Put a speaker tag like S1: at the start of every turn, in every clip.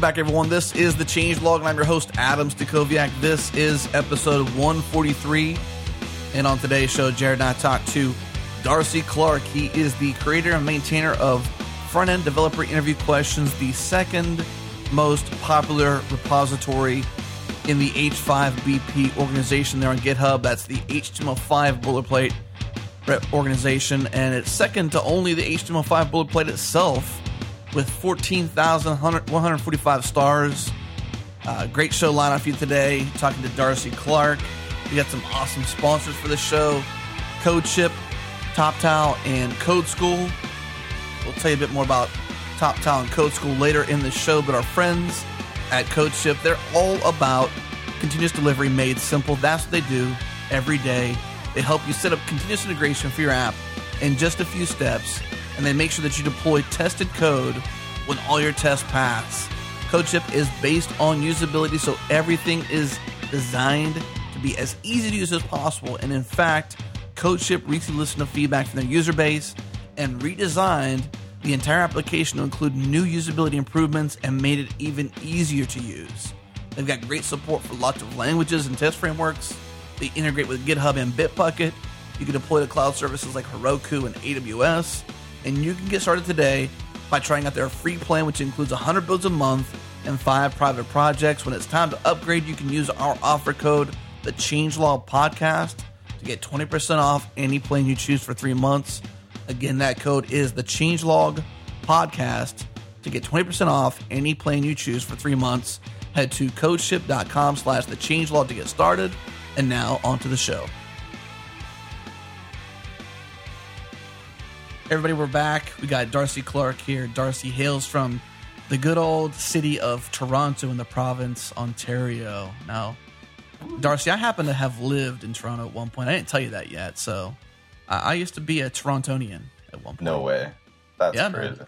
S1: Welcome back, everyone. This is the Changelog, and I'm your host, Adam Stacoviak. This is episode 143. And on today's show, Jared and I talked to Darcy Clarke. He is the creator and maintainer of Front End Developer Interview Questions, the second most popular repository in the H5BP organization there on GitHub. That's the HTML5 boilerplate organization, and it's second to only the HTML5 boilerplate itself with 14,145 stars. Uh, great show lineup for you today. Talking to Darcy Clarke. We got some awesome sponsors for the show CodeShip, TopTal, and Code School. We'll tell you a bit more about TopTal and Code School later in the show, but our friends at CodeShip, they're all about continuous delivery made simple. That's what they do every day. They help you set up continuous integration for your app in just a few steps and they make sure that you deploy tested code when all your tests pass. CodeShip is based on usability, so everything is designed to be as easy to use as possible. And in fact, CodeShip recently listened to feedback from their user base and redesigned the entire application to include new usability improvements and made it even easier to use. They've got great support for lots of languages and test frameworks. They integrate with GitHub and Bitbucket. You can deploy to cloud services like Heroku and AWS and you can get started today by trying out their free plan, which includes 100 builds a month and five private projects. When it's time to upgrade, you can use our offer code, the Changelog Podcast, to get 20% off any plan you choose for three months. Again, that code is the Changelog Podcast to get 20% off any plan you choose for three months. Head to codeship.com slash the changelog to get started. And now on to the show. Everybody, we're back. We got Darcy Clarke here. Darcy hails from the good old city of Toronto in the province, Ontario. Now, Darcy, I happen to have lived in Toronto at one point. I didn't tell you that yet. So, I, I used to be a Torontonian at one point.
S2: No way. That's yeah, crazy.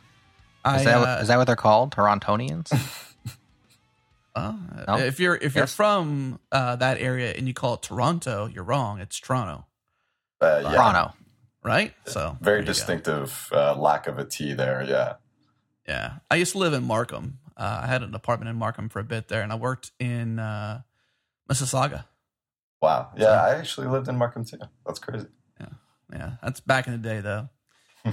S3: I, is, that, uh, is that what they're called? Torontonians?
S1: uh, no? If you're if you're from uh, that area and you call it Toronto, you're wrong. It's Toronto.
S2: Uh, yeah.
S3: Toronto
S1: right? So
S2: very distinctive uh, lack of a T there. Yeah,
S1: yeah. I used to live in Markham. Uh, I had an apartment in Markham for a bit there, and I worked in uh, Mississauga.
S2: Wow. Yeah, so, I actually lived in Markham too. That's crazy.
S1: Yeah, yeah. That's back in the day, though.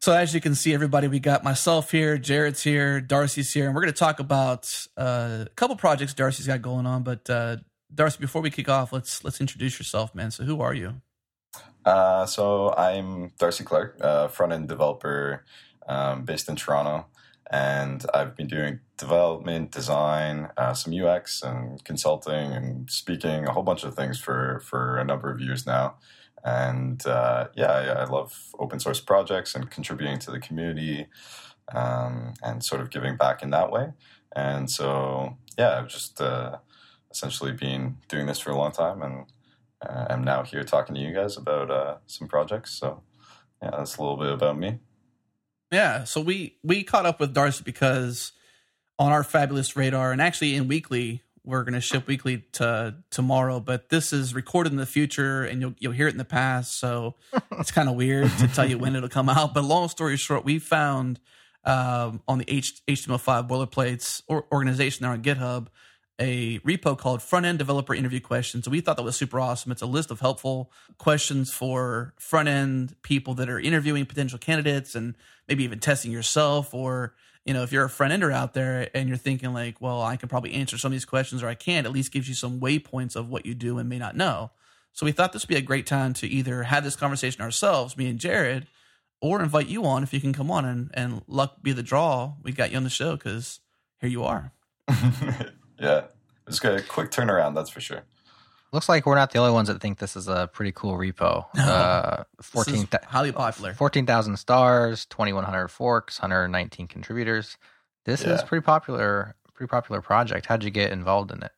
S1: so as you can see, everybody, we got myself here, Jared's here, Darcy's here, and we're going to talk about uh, a couple projects Darcy's got going on. But uh, Darcy, before we kick off, let's let's introduce yourself, man. So who are you?
S2: Uh, so I'm Darcy Clarke, uh, front end developer um, based in Toronto, and I've been doing development, design, uh, some UX, and consulting, and speaking, a whole bunch of things for for a number of years now. And uh, yeah, I, I, love open source projects and contributing to the community, um, and sort of giving back in that way. And so yeah, I've just uh, essentially been doing this for a long time and uh, I'm now here talking to you guys about uh, some projects. So yeah, that's a little bit about me.
S1: Yeah, so we we caught up with Darcy because on our fabulous radar, and actually in weekly, we're going to ship weekly to tomorrow. But this is recorded in the future, and you'll you'll hear it in the past. So it's kind of weird to tell you when it'll come out. But long story short, we found um, on the H- HTML5 boilerplates or organization there on GitHub a repo called Front End Developer Interview Questions. So we thought that was super awesome. It's a list of helpful questions for front end people that are interviewing potential candidates and maybe even testing yourself. Or, you know, if you're a front ender out there and you're thinking, like, well, I can probably answer some of these questions or I can't, at least gives you some waypoints of what you do and may not know. So we thought this would be a great time to either have this conversation ourselves, me and Jared, or invite you on if you can come on and, and luck be the draw. We got you on the show because here you are.
S2: Yeah, it's a quick turnaround, that's for sure.
S3: Looks like we're not the only ones that think this is a pretty cool repo. Uh, 14,
S1: highly popular.
S3: 14,000 stars, 2,100 forks, 119 contributors. This yeah. is pretty popular, pretty popular project. How'd you get involved in it?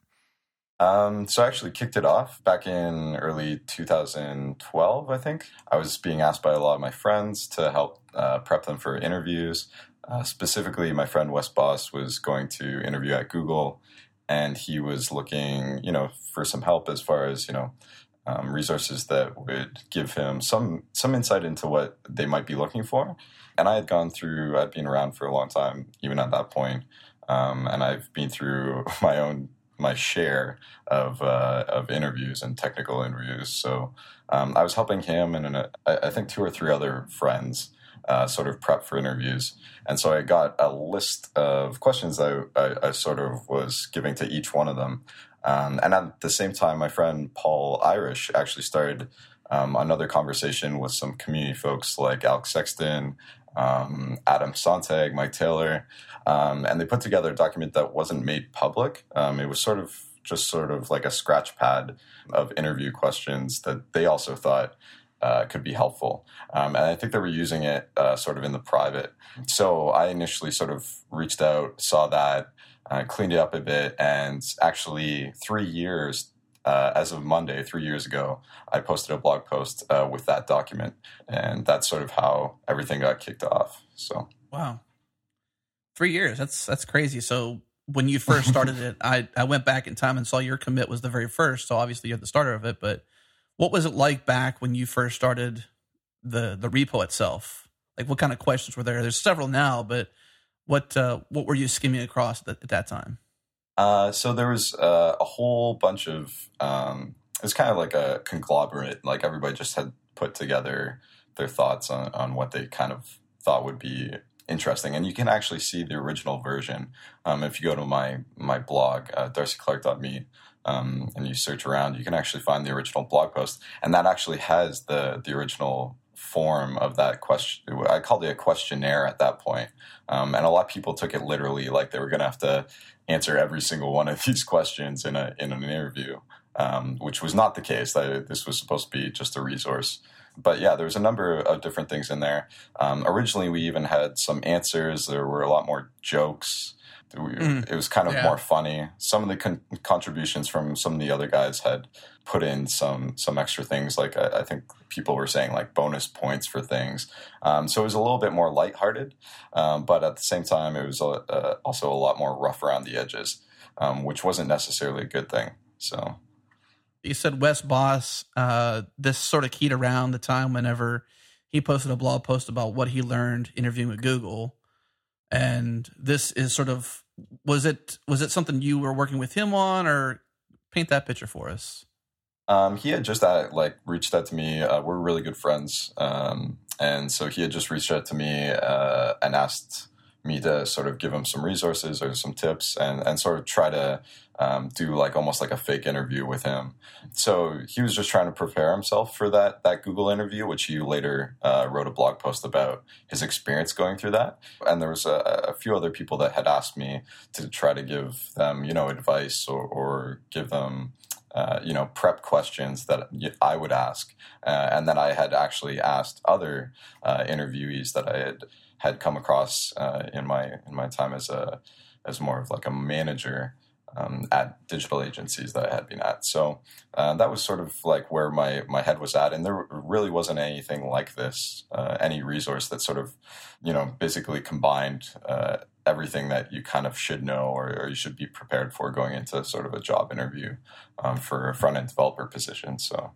S2: Um, so I actually kicked it off back in early 2012, I think. I was being asked by a lot of my friends to help uh, prep them for interviews. Uh, specifically, my friend Wes Bos was going to interview at Google and he was looking, you know, for some help as far as you know um, resources that would give him some some insight into what they might be looking for. And I had gone through, I'd been around for a long time, even at that point, um, and I've been through my own my share of uh, of interviews and technical interviews. So um, I was helping him and uh, I think two or three other friends uh, sort of prep for interviews. And so I got a list of questions that I, I sort of was giving to each one of them. Um, and at the same time, my friend Paul Irish actually started um, another conversation with some community folks like Alex Sexton, um, Adam Sontag, Mike Taylor, um, and they put together a document that wasn't made public. Um, it was sort of just sort of like a scratch pad of interview questions that they also thought uh, could be helpful. Um, and I think they were using it uh, sort of in the private. So I initially sort of reached out, saw that, uh, cleaned it up a bit, and actually three years. Uh, as of Monday, three years ago, I posted a blog post uh, with that document, and that's sort of how everything got kicked off. So,
S1: wow, three years. That's that's crazy. So, when you first started it, I I went back in time and saw your commit was the very first. So obviously you're the starter of it, but what was it like back when you first started the the repo itself? Like, what kind of questions were there? There's several now, but what uh, what were you skimming across at, at that time?
S2: Uh, so there was uh, a whole bunch of um, it was kind of like a conglomerate. Like everybody just had put together their thoughts on, on what they kind of thought would be interesting. And you can actually see the original version um, if you go to my my blog, uh, darcyclarke.me um, and you search around, you can actually find the original blog post, and that actually has the the original form of that question. I called it a questionnaire at that point. Um, and a lot of people took it literally, like they were going to have to answer every single one of these questions in a in an interview, um, which was not the case. That This was supposed to be just a resource. But yeah, there was a number of different things in there. Um, originally, we even had some answers. There were a lot more jokes. Mm. It was kind of yeah. more funny. Some of the con- contributions from some of the other guys had put in some some extra things. Like I, I think people were saying like bonus points for things. Um, so it was a little bit more lighthearted, um, but at the same time, it was a, uh, also a lot more rough around the edges, um, which wasn't necessarily a good thing. So
S1: you said Wes Bos. Uh, this sort of keyed around the time whenever he posted a blog post about what he learned interviewing with Google and this is sort of was it was it something you were working with him on or paint that picture for us?
S2: Um, he had just uh, like reached out to me uh, we're really good friends um, and so he had just reached out to me uh, and asked me to sort of give him some resources or some tips and, and sort of try to um, do like almost like a fake interview with him. So he was just trying to prepare himself for that that Google interview, which he later uh, wrote a blog post about his experience going through that. And there was a, a, few other people that had asked me to try to give them, you know, advice or, or give them. Uh, you know, prep questions that I would ask, uh, and then I had actually asked other uh, interviewees that I had had come across uh, in my in my time as a as more of like a manager um, at digital agencies that I had been at. So uh, that was sort of like where my my head was at, and there really wasn't anything like this, uh, any resource that sort of, you know, basically combined uh, everything that you kind of should know or, or, you should be prepared for going into sort of a job interview um, for a front end developer position. So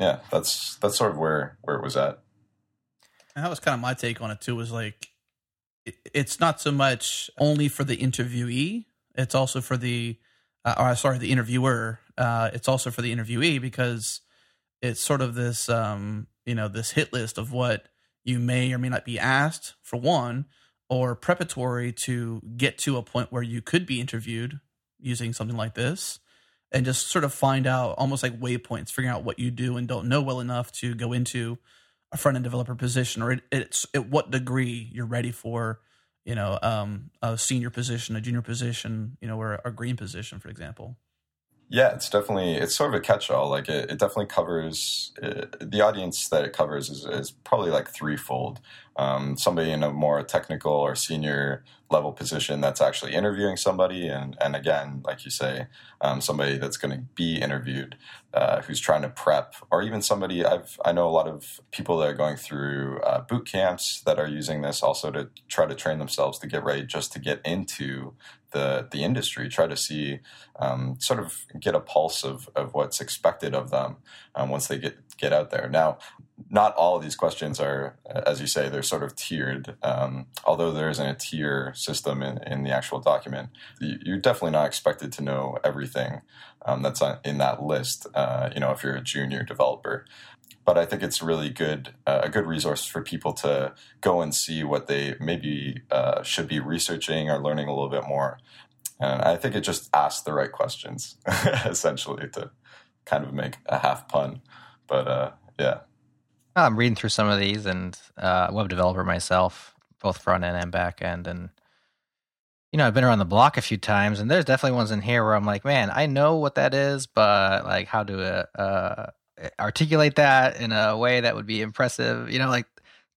S2: yeah, that's that's sort of where where it was at.
S1: And that was kind of my take on it too. Was like, it's not so much only for the interviewee it's also for the, uh, or sorry, the interviewer. Uh, it's also for the interviewee because it's sort of this, um, you know, this hit list of what you may or may not be asked for one, or preparatory to get to a point where you could be interviewed using something like this and just sort of find out almost like waypoints, figuring out what you do and don't know well enough to go into a front end developer position or it, it's at what degree you're ready for you know, um, a senior position, a junior position, you know, or a green position, for example.
S2: Yeah, it's definitely it's sort of a catch-all. Like it, it definitely covers uh, the audience that it covers is, is probably like threefold. Um, somebody in a more technical or senior level position that's actually interviewing somebody, and and again, like you say, um, somebody that's going to be interviewed uh, who's trying to prep, or even somebody I've I know a lot of people that are going through uh, boot camps that are using this also to try to train themselves to get ready just to get into the the industry, try to see um, sort of get a pulse of of what's expected of them um, once they get get out there. Now, not all of these questions are, as you say, they're sort of tiered. Um, although there isn't a tier system in, in the actual document, you're definitely not expected to know everything um, that's in that list. Uh, you know, if you're a junior developer, but I think it's really good uh, a good resource for people to go and see what they maybe uh, should be researching or learning a little bit more. And I think it just asks the right questions, essentially, to kind of make a half pun. But uh, yeah.
S3: I'm reading through some of these and uh, web developer myself, both front end and back end. And, you know, I've been around the block a few times and there's definitely ones in here where I'm like, man, I know what that is, but like how to uh, articulate that in a way that would be impressive, you know, like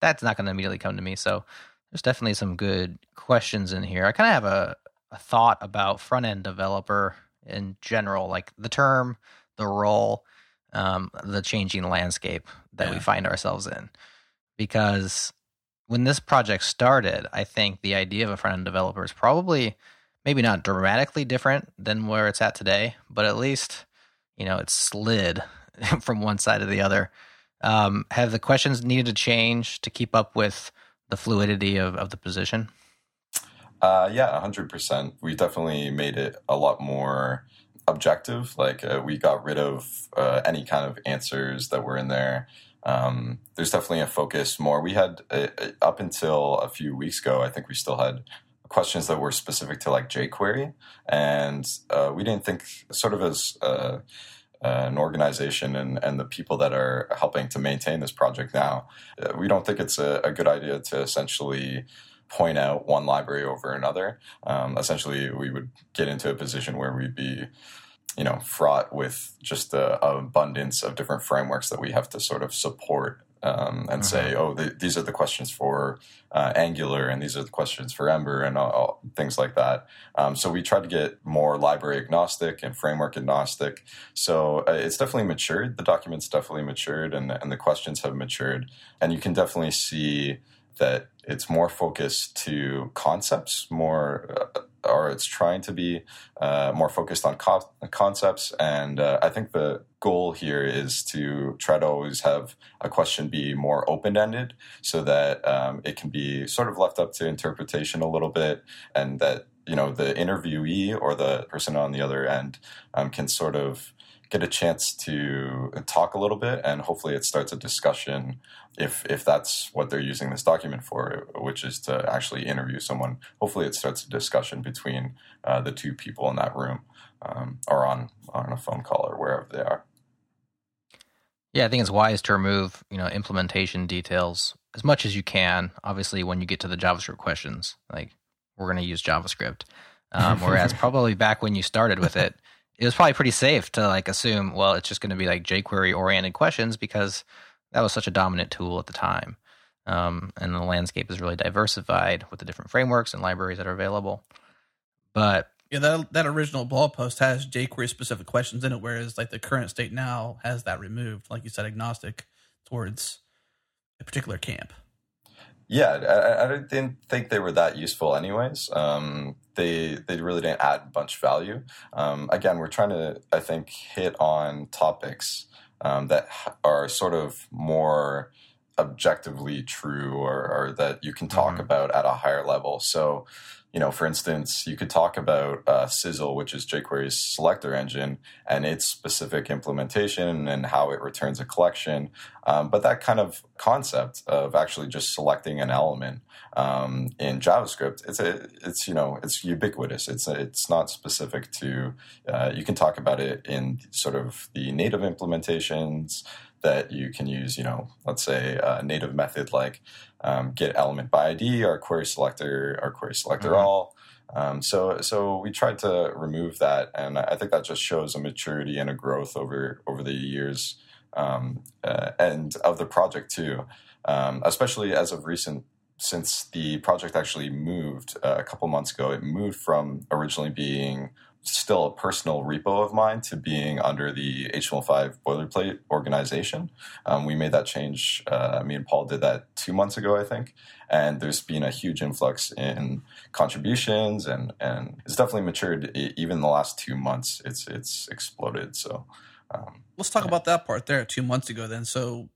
S3: that's not going to immediately come to me. So there's definitely some good questions in here. I kind of have a, a thought about front end developer in general, like the term, the role, um, the changing landscape that yeah. we find ourselves in. Because when this project started, I think the idea of a front end developer is probably maybe not dramatically different than where it's at today, but at least, you know, it's slid from one side to the other. Um, have the questions needed to change to keep up with the fluidity of, of the position?
S2: Uh, yeah, 100%. We definitely made it a lot more objective. Like uh, we got rid of uh, any kind of answers that were in there. Um, there's definitely a focus more. We had uh, uh, up until a few weeks ago, I think we still had questions that were specific to like jQuery, and uh, we didn't think sort of as uh, an organization and, and the people that are helping to maintain this project now, we don't think it's a, a good idea to essentially point out one library over another. Um, essentially, we would get into a position where we'd be, you know, fraught with just the abundance of different frameworks that we have to sort of support um, and say, uh-huh. oh, the, these are the questions for uh, Angular, and these are the questions for Ember, and all, all, things like that. Um, so we try to get more library agnostic and framework agnostic. So uh, it's definitely matured. The document's definitely matured, and and the questions have matured, and you can definitely see that it's more focused to concepts, more, uh, or it's trying to be uh, more focused on co- concepts. And uh, I think the goal here is to try to always have a question be more open ended so that um, it can be sort of left up to interpretation a little bit and that you know the interviewee or the person on the other end um, can sort of get a chance to talk a little bit and hopefully it starts a discussion if if that's what they're using this document for which is to actually interview someone. Hopefully it starts a discussion between uh, the two people in that room um, or on on a phone call or wherever they are.
S3: Yeah i think it's wise to remove you know implementation details as much as you can obviously when you get to the javascript questions like we're going to use javascript um, whereas probably back when you started with it it was probably pretty safe to like assume, well, it's just going to be like jQuery oriented questions because that was such a dominant tool at the time. Um, and the landscape is really diversified with the different frameworks and libraries that are available. But
S1: yeah, that that original blog post has jQuery specific questions in it, whereas like the current state now has that removed, like you said, agnostic towards a particular camp.
S2: Yeah, I, I didn't think they were that useful, anyways. Um, they they really didn't add much value. Um, again, we're trying to, I think, hit on topics um, that are sort of more objectively true or, or that you can talk mm-hmm. about at a higher level. So you know, for instance, you could talk about uh, Sizzle, which is jQuery's selector engine, and its specific implementation and how it returns a collection. Um, but that kind of concept of actually just selecting an element um, in JavaScript, it's a, it's you know, it's ubiquitous. It's a, it's not specific to. Uh, you can talk about it in sort of the native implementations that you can use. You know, let's say a native method like um, get element by ID, or query selector, or query selector mm-hmm. all. Um, so so we tried to remove that, and I think that just shows a maturity and a growth over over the years um, uh, and of the project too, um, especially as of recent. Since the project actually moved uh, a couple months ago, it moved from originally being still a personal repo of mine to being under the HTML5 boilerplate organization. Um, we made that change. Uh, me and Paul did that two months ago, I think. And there's been a huge influx in contributions, and, and it's definitely matured. Even in the last two months, it's it's exploded. So
S1: um, let's talk yeah. about that part there. Two months ago, then. So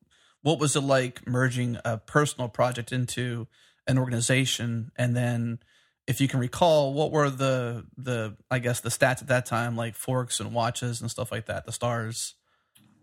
S1: what was it like merging a personal project into an organization? And then, if you can recall, what were the the I guess the stats at that time, like forks and watches and stuff like that, the stars?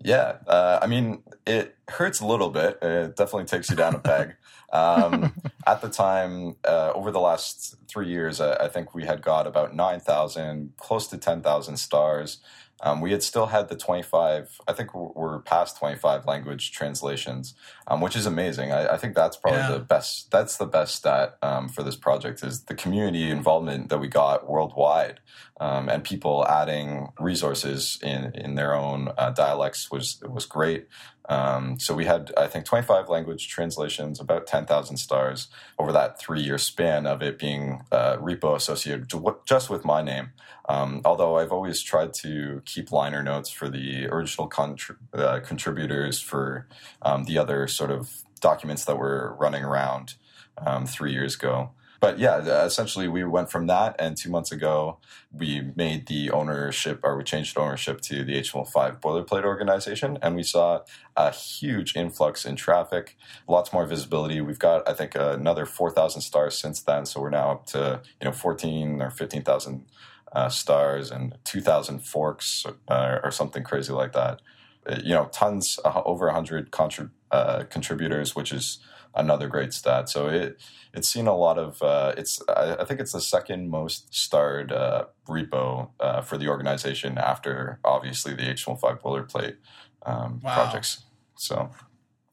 S2: Yeah, uh, I mean, it hurts a little bit. It definitely takes you down a peg. Um, at the time, uh, over the last three years, I, I, think we had got about 9,000, close to 10,000 stars. Um, we had still had the 25, I think we're past 25 language translations, um, which is amazing. I, I think that's probably yeah. the best, that's the best stat um, for this project is the community involvement that we got worldwide um, and people adding resources in, in their own uh, dialects was, was great. Um, so we had, I think, 25 language translations, about 10,000 stars over that three year span of it being uh, repo associated just with my name. Um, although I've always tried to keep liner notes for the original contri- uh, contributors for um, the other sort of documents that were running around um, three years ago but yeah, essentially we went from that, and two months ago we made the ownership, or we changed ownership to the HTML5 boilerplate organization, and we saw a huge influx in traffic, lots more visibility. We've got, I think, another four thousand stars since then, so we're now up to you know fourteen or fifteen thousand uh, stars and two thousand forks uh, or something crazy like that. Uh, you know, tons, uh, over a hundred contrib- uh, contributors, which is another great stat. So it it's seen a lot of uh, it's I, I, think it's the second most starred uh, repo uh, for the organization after obviously the HTML5 boilerplate um, wow. projects. So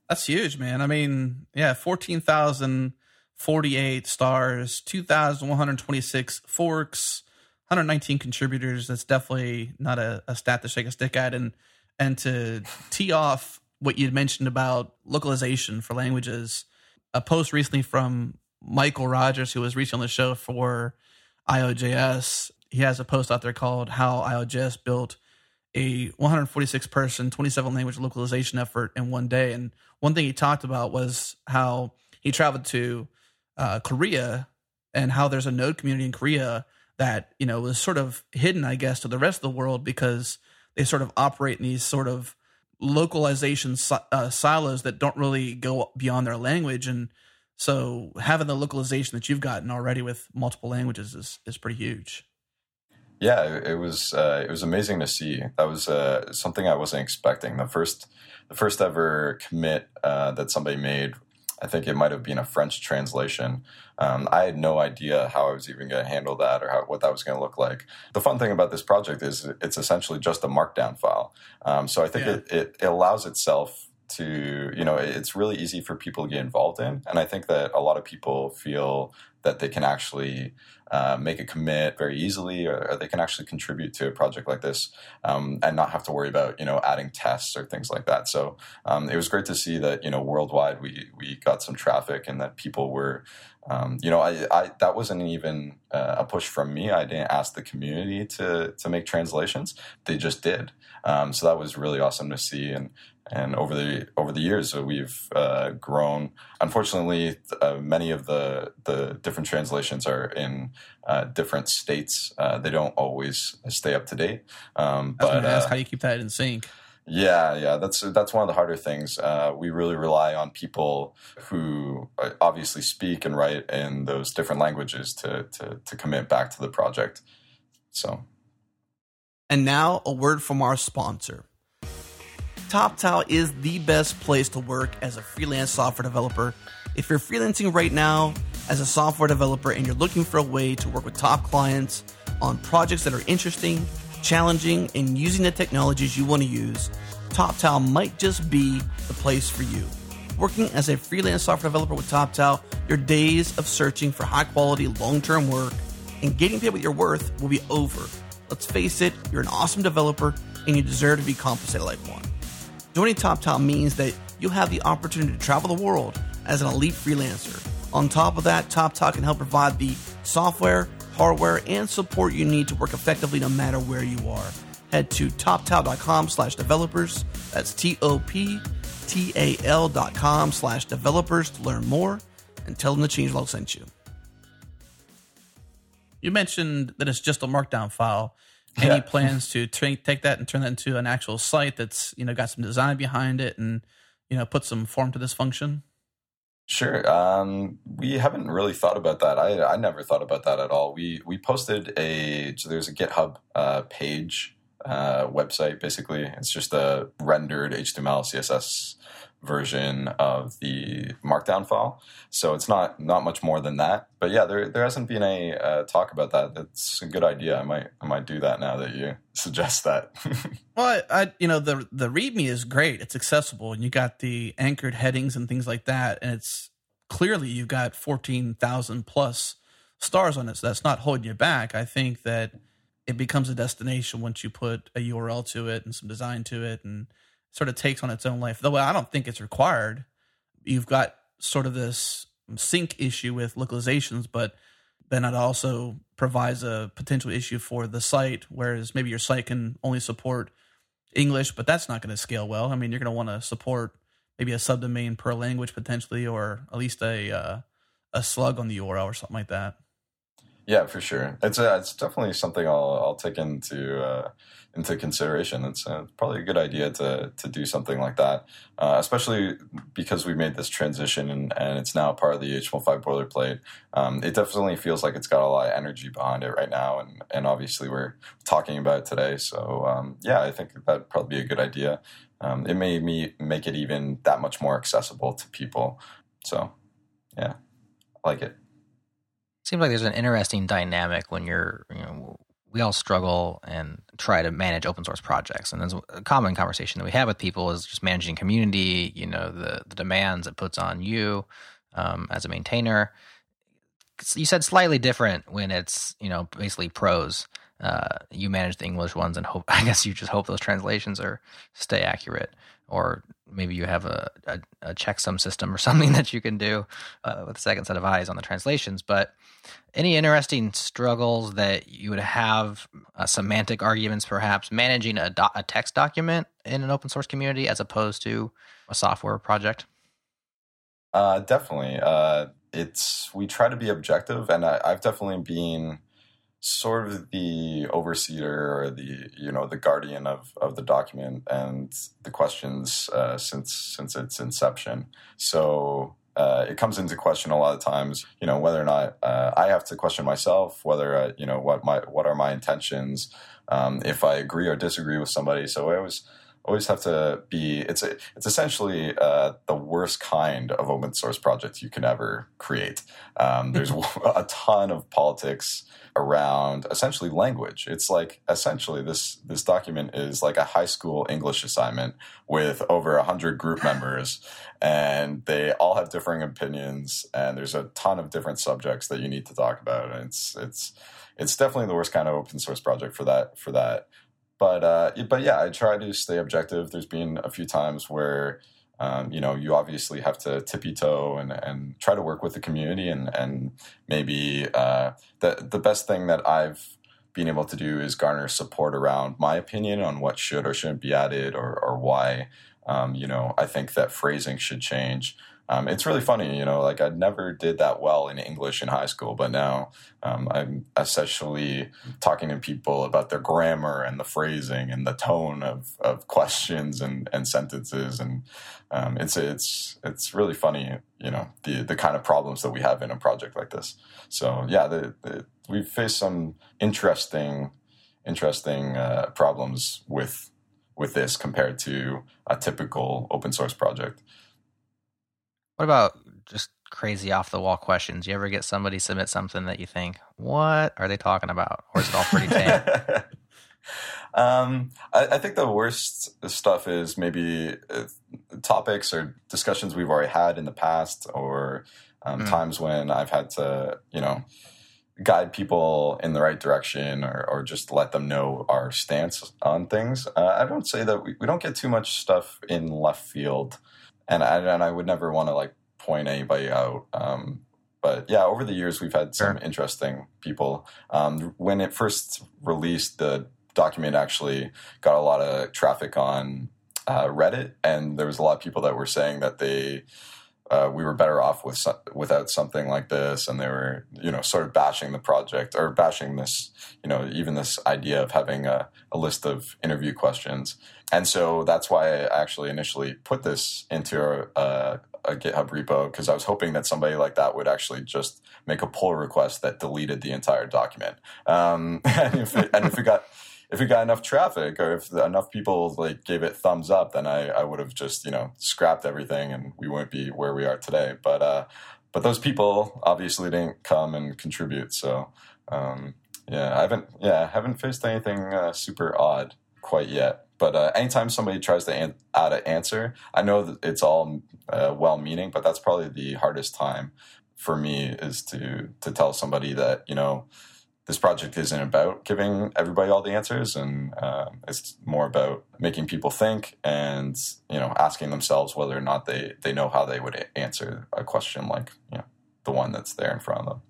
S1: that's huge, man. I mean, yeah, fourteen thousand forty-eight stars, two thousand one hundred twenty-six forks. 119 contributors. That's definitely not a, a stat to shake a stick at. And and to tee off what you'd mentioned about localization for languages, a post recently from Mikeal Rogers, who was recently on the show for IOJS, he has a post out there called How IOJS Built a 146 person, 27 language localization effort in one day. And one thing he talked about was how he traveled to uh, Korea and how there's a node community in Korea that, you know, was sort of hidden, I guess, to the rest of the world because they sort of operate in these sort of localization uh, silos that don't really go beyond their language. And so having the localization that you've gotten already with multiple languages is is pretty huge.
S2: Yeah it was uh, it was amazing to see. That was uh, something i wasn't expecting. The first the first ever commit uh, that somebody made I think it might have been a French translation. Um, I had no idea how I was even going to handle that or how, what that was going to look like. The fun thing about this project is it's essentially just a markdown file. Um, so I think yeah. it, it, it allows itself to you know it's really easy for people to get involved in and i think that a lot of people feel that they can actually uh, make a commit very easily or, or, they can actually contribute to a project like this um, and not have to worry about you know adding tests or things like that. So um, it was great to see that you know worldwide we we got some traffic and that people were um, you know I, I that wasn't even uh, a push from me. I didn't ask the community to to make translations. They just did. Um, so that was really awesome to see. And and over the over the years uh, we've uh, grown. Unfortunately, uh, many of the the different translations are in uh, different states. Uh, they don't always stay up to date. Um,
S1: but ask how you keep that in sync.
S2: Yeah, yeah, that's that's one of the harder things. we really rely on people who obviously speak and write in those different languages to to to commit back to the project. So.
S1: And now a word from our sponsor. TopTal is the best place to work as a freelance software developer. If you're freelancing right now as a software developer and you're looking for a way to work with top clients on projects that are interesting, challenging, and using the technologies you want to use, TopTal might just be the place for you. Working as a freelance software developer with TopTal, your days of searching for high quality, long term work and getting paid what you're worth will be over. Let's face it, you're an awesome developer and you deserve to be compensated like one. Joining TopTal means that you'll have the opportunity to travel the world as an elite freelancer. On top of that, TopTal can help provide the software, hardware, and support you need to work effectively no matter where you are. Head to toptal.com slash developers. That's T-O-P-T-A-L dot com slash developers to learn more and tell them the changelog sent you. You mentioned that it's just a markdown file any yeah. plans to t- take that and turn that into an actual site that's you know got some design behind it and you know, put some form to this function?
S2: Sure. Um, we haven't really thought about that. I, I never thought about that at all. We we posted a so there's a GitHub uh, page uh, website. Basically, it's just a rendered HTML CSS version of the Markdown file. So it's not not much more than that. But yeah, there there hasn't been a uh, talk about that. That's a good idea. I might I might do that now that you suggest that.
S1: well, I, I, you know the the README is great. It's accessible, and you got the anchored headings and things like that. And it's clearly you've got fourteen thousand plus stars on it. So that's not holding you back. I think that it becomes a destination once you put a URL to it and some design to it and sort of takes on its own life. Though I don't think it's required. You've got sort of this sync issue with localizations, but then it also provides a potential issue for the site, whereas maybe your site can only support English, but that's not going to scale well. I mean, you're going to want to support maybe a subdomain per language potentially, or at least a uh, a slug on the URL or something like that.
S2: Yeah, for sure. It's a, it's definitely something I'll I'll take into uh, into consideration. It's uh, probably a good idea to to do something like that, uh, especially because we made this transition and, and it's now part of the HTML5 boilerplate. Um, it definitely feels like it's got a lot of energy behind it right now, and and obviously we're talking about it today. So um, yeah, I think that'd probably be a good idea. Um, it may me make it even that much more accessible to people. So yeah, I like it
S3: seems like there's an interesting dynamic when you're you know we all struggle and try to manage open source projects. And there's a common conversation that we have with people is just managing community you know the, the demands it puts on you um, as a maintainer. You said slightly different when it's you know basically prose. Uh, you manage the english ones and hope i guess you just hope those translations are stay accurate or maybe you have a, a, a checksum system or something that you can do uh, with a second set of eyes on the translations. But any interesting struggles that you would have, uh, semantic arguments perhaps, managing a, do- a text document in an open source community as opposed to a software project?
S2: Uh, definitely. Uh, it's we try to be objective, and I, I've definitely been sort of the overseer or the you know the guardian of of the document and the questions uh, since since its inception. So uh, it comes into question a lot of times, you know, whether or not uh, I have to question myself, whether uh, you know what my what are my intentions, um, if I agree or disagree with somebody. So I always always have to be. It's a, it's essentially uh, the worst kind of open source project you can ever create. Um, there's a ton of politics around essentially language. It's like essentially this this document is like a high school English assignment with over a hundred group members, and they all have differing opinions, and there's a ton of different subjects that you need to talk about. And it's it's it's definitely the worst kind of open source project for that for that. But uh, but yeah, I try to stay objective. There's been a few times where um, you know, you obviously have to tippy toe and, and try to work with the community and, and maybe uh, the, the best thing that I've been able to do is garner support around my opinion on what should or shouldn't be added or, or why, um, you know, I think that phrasing should change um, it's really funny, you know, like I never did that well in English in high school, but now um, I'm essentially talking to people about their grammar and the phrasing and the tone of, of questions and, and sentences. And um, it's, it's, it's really funny, you know, the, the kind of problems that we have in a project like this. So yeah, the, the, we've faced some interesting, interesting uh, problems with, with this compared to a typical open source project.
S3: What about just crazy off the wall questions? You ever get somebody submit something that you think, what are they talking about? Or is it all pretty tame?
S2: um, I, I, think the worst stuff is maybe uh, topics or discussions we've already had in the past or um, mm. times when I've had to, you know, guide people in the right direction or, or just let them know our stance on things. Uh, I don't say that we, we don't get too much stuff in left field and I, and I would never want to like point anybody out. Um, but yeah, over the years we've had some sure. interesting people. Um, when it first released, the document actually got a lot of traffic on uh, Reddit, and there was a lot of people that were saying that they uh, we were better off with without something like this, and they were you know sort of bashing the project or bashing this you know even this idea of having a, a list of interview questions, and so that's why I actually initially put this into a, a GitHub repo because I was hoping that somebody like that would actually just make a pull request that deleted the entire document, um, and if it, and if it got if it got enough traffic or if enough people like gave it thumbs up, then I, I would have just you know scrapped everything and we wouldn't be where we are today. But uh, but those people obviously didn't come and contribute. So um, yeah, I haven't yeah haven't faced anything uh, super odd quite yet. But uh, anytime somebody tries to an- add an answer, I know that it's all uh, well-meaning, but that's probably the hardest time for me is to to tell somebody that you know this project isn't about giving everybody all the answers, and uh, it's more about making people think and you know asking themselves whether or not they they know how they would answer a question like you know the one that's there in front of them.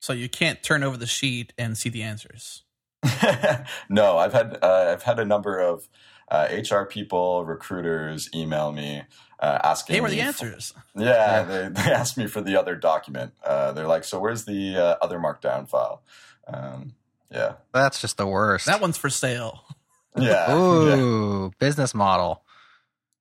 S1: So you can't turn over the sheet and see the answers.
S2: no, I've had uh, I've had a number of uh, HR people, recruiters email me uh, asking.
S1: They were the answers.
S2: For, yeah, they, they asked me for the other document. Uh, they're like, "So where's the uh, other Markdown file?" Um, yeah,
S3: that's just the worst.
S1: That one's for sale.
S2: Yeah.
S3: Ooh, yeah. business model.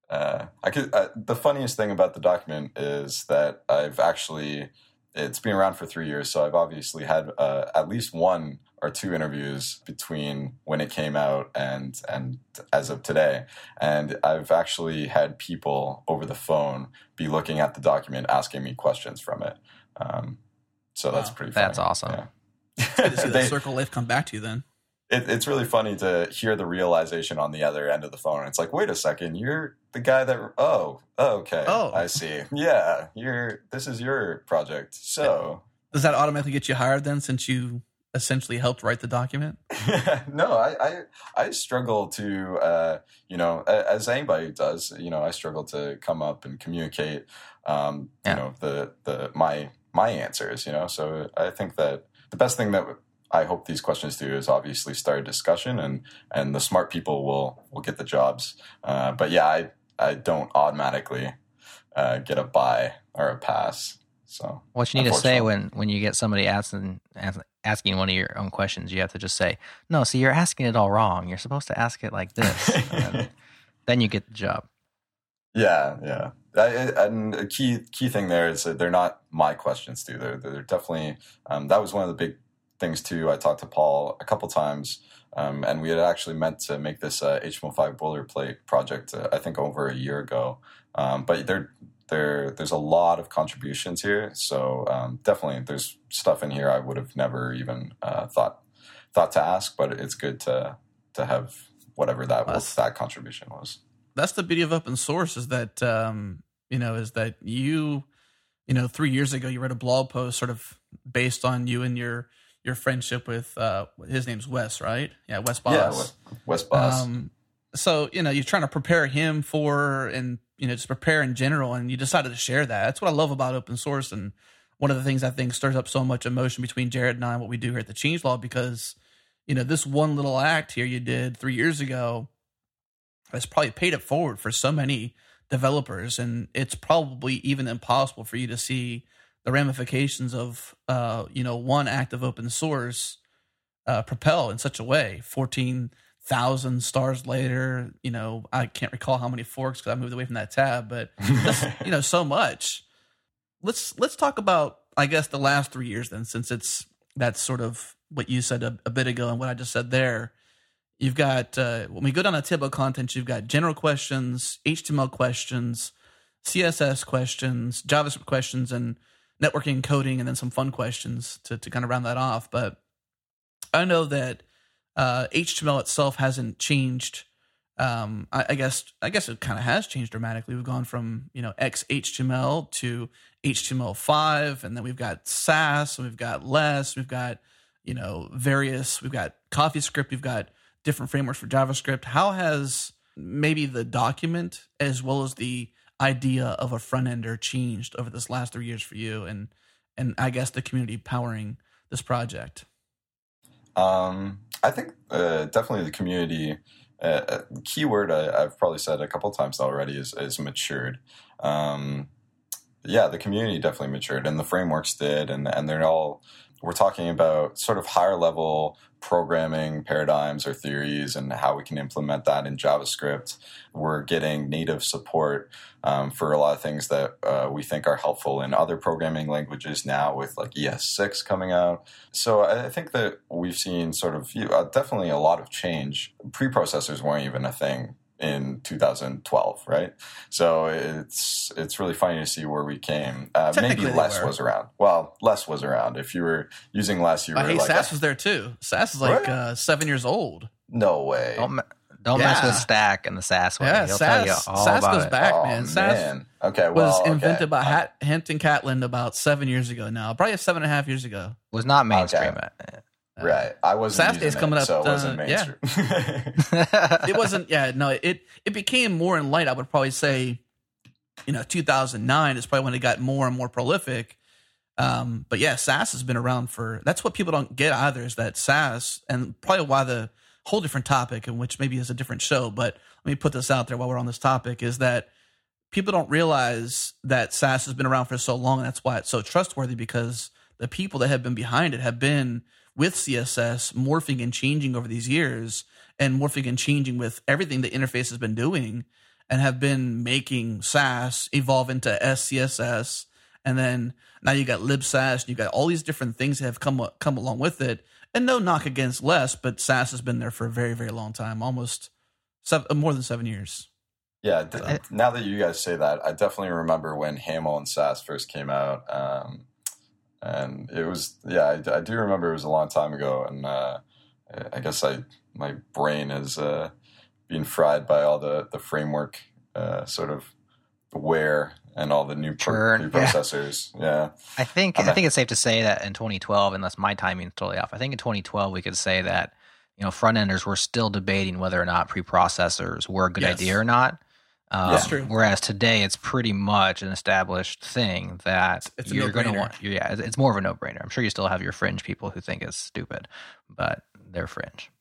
S2: Uh, I could. Uh, the funniest thing about the document is that I've actually. It's been around for three years, so I've obviously had uh, at least one or two interviews between when it came out and and as of today and i've actually had people over the phone be looking at the document asking me questions from it um, so wow. that's pretty funny.
S3: that's awesome
S1: yeah. good to see they, circle life come back to you then
S2: it, it's really funny to hear the realization on the other end of the phone. It's like, wait a second, you're the guy that. Oh, okay.
S1: Oh,
S2: I see. Yeah, you're. This is your project. So,
S1: does that automatically get you hired then, since you essentially helped write the document?
S2: no, I, I, I struggle to, uh, you know, as anybody does, you know, I struggle to come up and communicate, um, yeah. you know, the the my my answers, you know. So I think that the best thing that I hope these questions do is obviously start a discussion, and and the smart people will will get the jobs. Uh, but yeah, I I don't automatically uh, get a buy or a pass. So
S3: what you need to say when when you get somebody asking asking one of your own questions, you have to just say, "No, see, you're asking it all wrong. You're supposed to ask it like this." and then you get the job.
S2: Yeah, yeah. I, and a key key thing there is that they're not my questions too. They're they're definitely um, that was one of the big things too. I talked to Paul a couple times, um, and we had actually meant to make this uh, HTML5 boilerplate project. Uh, I think over a year ago, um, but they're there there's a lot of contributions here. So um, definitely, there's stuff in here I would have never even uh, thought thought to ask, but it's good to to have whatever that was, that contribution was.
S1: That's the beauty of open source is that um, you know is that you you know three years ago you read a blog post sort of based on you and your your friendship with uh, his name's Wes, right? Yeah, Wes Bos.
S2: Yeah, Wes Bos. Um,
S1: so you know you're trying to prepare him for and you know just prepare in general and you decided to share that. That's what i love about open source and one of the things i think stirs up so much emotion between jared and i and what we do here at the changelog because you know this one little act here you did three years ago has probably paid it forward for so many developers and it's probably even impossible for you to see the ramifications of uh, you know one act of open source uh, propel in such a way. 14 thousand stars later. You know, I can't recall how many forks because I moved away from that tab, but you know, so much. Let's let's talk about I guess the last three years then, since it's that's sort of what you said a, a bit ago and what I just said there. You've got uh, when we go down to table content, you've got general questions, HTML questions, CSS questions, JavaScript questions, and networking coding, and then some fun questions to to kind of round that off. But I know that uh, HTML itself hasn't changed. Um, I, I, guess I guess it kind of has changed dramatically. We've gone from you know XHTML to HTML5, and then we've got Sass, and we've got Less, we've got you know various, we've got CoffeeScript, we've got different frameworks for JavaScript. How has maybe the document as well as the idea of a front ender changed over this last three years for you, and and I guess the community powering this project?
S2: Um, I think uh, definitely the community. Uh, keyword I, have probably said a couple times already is, is matured. Um, yeah, the community definitely matured, and the frameworks did, and and they're all. We're talking about sort of higher level programming paradigms or theories and how we can implement that in JavaScript. We're getting native support um, for a lot of things that uh, we think are helpful in other programming languages now with like ES6 coming out. So I think that we've seen sort of definitely a lot of change. Preprocessors weren't even a thing in 2012, right? So it's it's really funny to see where we came. Uh, maybe less was around. Well, less was around. If you were using less, you were.
S1: hey,
S2: like,
S1: Sass was there too. Sass is like uh, seven years old.
S2: No way.
S3: Don't, don't
S1: Yeah.
S3: mess with Stack and the Sass way.
S1: Yeah,
S3: He'll tell you
S1: Sass,
S3: all
S1: Sass
S3: about
S1: goes
S3: it.
S1: back,
S2: oh,
S1: man. Sass
S2: man. Okay, well,
S1: was
S2: okay.
S1: invented by Hat, Hampton Catlin about seven years ago now. Probably seven and a half years ago.
S3: Was not mainstream.
S2: Right, I wasn't
S1: Sasuke's
S2: using
S1: coming
S2: it,
S1: up,
S2: so it wasn't
S1: uh, yeah. it wasn't yeah no it it became more in light i would probably say you know 2009 is probably when it got more and more prolific. Um but yeah sass has been around for that's what people don't get either is that sass and probably why the whole different topic and which maybe is a different show but let me put this out there while we're on this topic is that people don't realize that sass has been around for so long and that's why it's so trustworthy because the people that have been behind it have been with css morphing and changing over these years and morphing and changing with everything the interface has been doing and have been making Sass evolve into SCSS. And then now you got libsass, and you got all these different things that have come come along with it. And no knock against less, but Sass has been there for a very, very long time, almost seven, more than seven years.
S2: Yeah, d- now that you guys say that, I definitely remember when Haml and Sass first came out. Um, and it was, yeah, I, I do remember it was a long time ago. And uh, I guess I my brain is uh, being fried by all the, the framework uh, sort of wear and all the new pro- new
S3: yeah.
S2: processors. Yeah.
S3: I think. I think it's safe to say that in 2012, unless my timing is totally off, I think in 2012 we could say that you know front enders were still debating whether or not preprocessors were a good
S1: Yes.
S3: idea or not. Um,
S1: That's true.
S3: Whereas today it's pretty much an established thing that
S1: It's a
S3: you're going to want. Yeah, it's more of a no-brainer. I'm sure you still have your fringe people who think it's stupid, but they're fringe.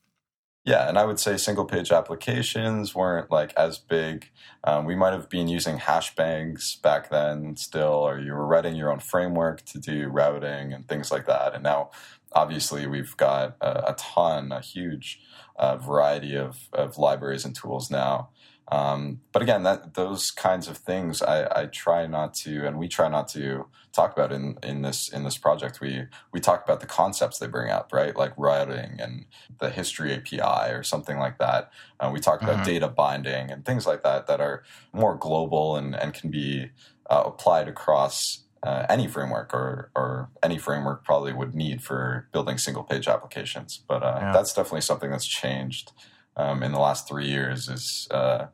S2: Yeah, and I would say single page applications weren't like as big. Um, we might have been using hash bangs back then still, or you were writing your own framework to do routing and things like that. And now, obviously, we've got a, a ton, a huge uh, variety of, of libraries and tools now. Um, but again, that those kinds of things I, I try not to, and we try not to talk about in, in this in this project. We we talk about the concepts they bring up, right? Like routing and the history API or something like that. Uh, we talk about
S3: Mhm.
S2: data binding and things like that that are more global and, and can be uh, applied across uh, any framework or, or any framework probably would need for building single page applications. But uh,
S3: Yeah.
S2: that's definitely something that's changed um, in the last three years is uh,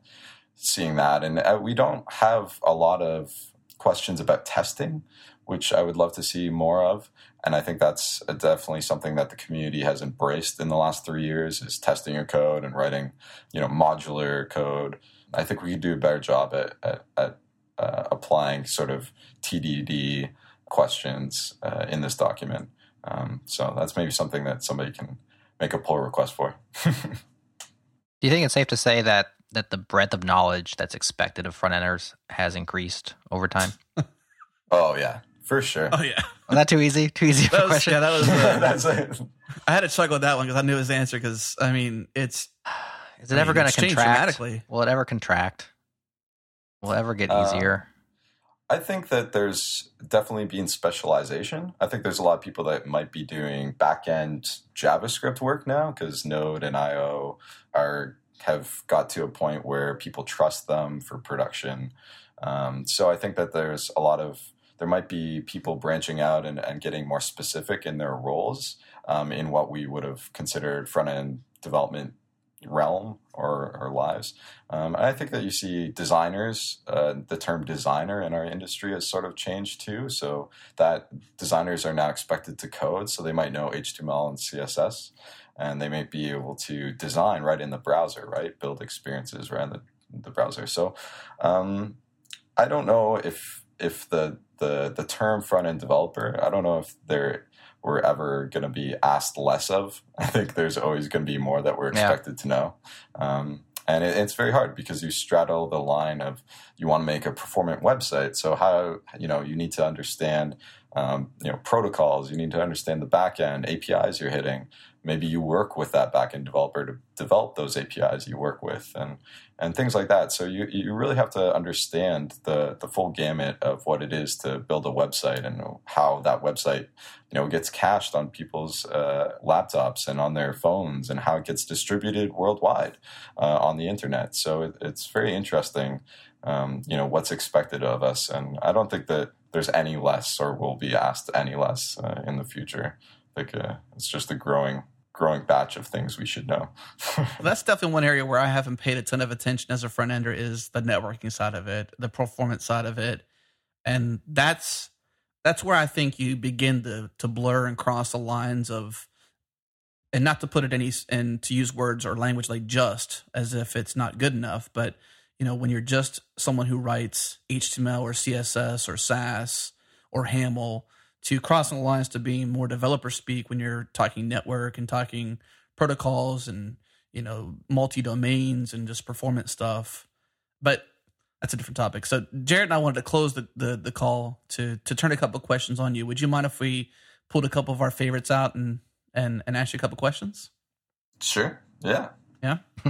S2: seeing that. And uh, we don't have a lot of questions about testing, which I would love to see more of. And I think that's uh, definitely something that the community has embraced in the last three years is testing your code and writing, you know, modular code. I think we could do a better job at, at, at uh, applying sort of TDD questions uh, in this document. Um, so that's maybe something that somebody can make a pull request for.
S3: Do you think it's safe to say that that the breadth of knowledge that's expected of front enders has increased over time?
S2: oh yeah, for sure.
S1: Oh yeah,
S3: Was that too easy? Too easy
S1: that was,
S3: question?
S1: yeah, that was. Uh,
S2: That's it.
S1: I had to struggle with that one because I knew his answer. Because I mean, it's
S3: Is it
S1: I
S3: ever going to contract?
S1: dramatically.
S3: Will it ever contract? Will it ever get
S2: Uh,
S3: easier?
S2: I think that there's definitely been specialization. I think there's a lot of people that might be doing backend JavaScript work now because Node and IO are have got to a point where people trust them for production. Um, so I think that there's a lot of there might be people branching out and, and getting more specific in their roles um, in what we would have considered front end development realm or, or lives. Um, and I think that you see designers, uh, the term designer in our industry has sort of changed too. So that designers are now expected to code, so they might know HTML and CSS, and they may be able to design right in the browser, right? Build experiences right in the, the browser. So um, I don't know if if the the the term front end developer, I don't know if they're we're ever going to be asked less of. I think there's always going to be more that we're
S3: Yeah.
S2: expected to know. Um, and it, it's very hard because you straddle the line of you want to make a performant website. So how you know you need to understand um, you know protocols. You need to understand the backend APIs you're hitting. Maybe you work with that backend developer to develop those APIs you work with, and and things like that. So you you really have to understand the the full gamut of what it is to build a website and how that website you know gets cached on people's uh, laptops and on their phones and how it gets distributed worldwide uh, on the internet. So it, it's very interesting. Um, you know what's expected of us, and I don't think that there's any less or will be asked any less uh, in the future. Like uh, it's just a growing growing batch of things we should know.
S1: well, that's definitely one area where I haven't paid a ton of attention as a front ender is the networking side of it, the performance side of it, and that's that's where I think you begin to to blur and cross the lines of, and not to put it any and to use words or language like just as if it's not good enough, but you know, when you're just someone who writes HTML or CSS or Sass or HAML to crossing the lines to being more developer speak when you're talking network and talking protocols and, you know, multi domains and just performance stuff. But that's a different topic. So Jared and I wanted to close the, the, the call to to turn a couple questions on you. Would you mind if we pulled a couple of our favorites out and and, and ask you a couple questions?
S2: Sure. Yeah.
S1: Yeah.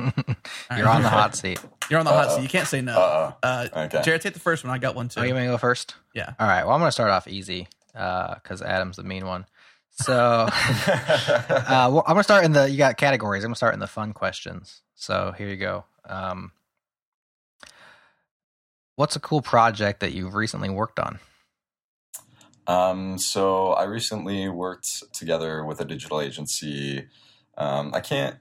S3: You're on the hot seat.
S1: You're on the hot seat. You can't say no.
S2: Uh-oh.
S1: Uh,
S2: Okay.
S1: Jared, take the first one. I got one too.
S3: Oh, you want me to go first?
S1: Yeah.
S3: All right. Well, I'm going to start off easy because Adam's the mean one. So uh, well, I'm to start in the, you got categories. I'm to start in the fun questions. So here you go. Um, what's a cool project that you've recently worked on?
S2: Um, so I recently worked together with a digital agency. Um, I can't,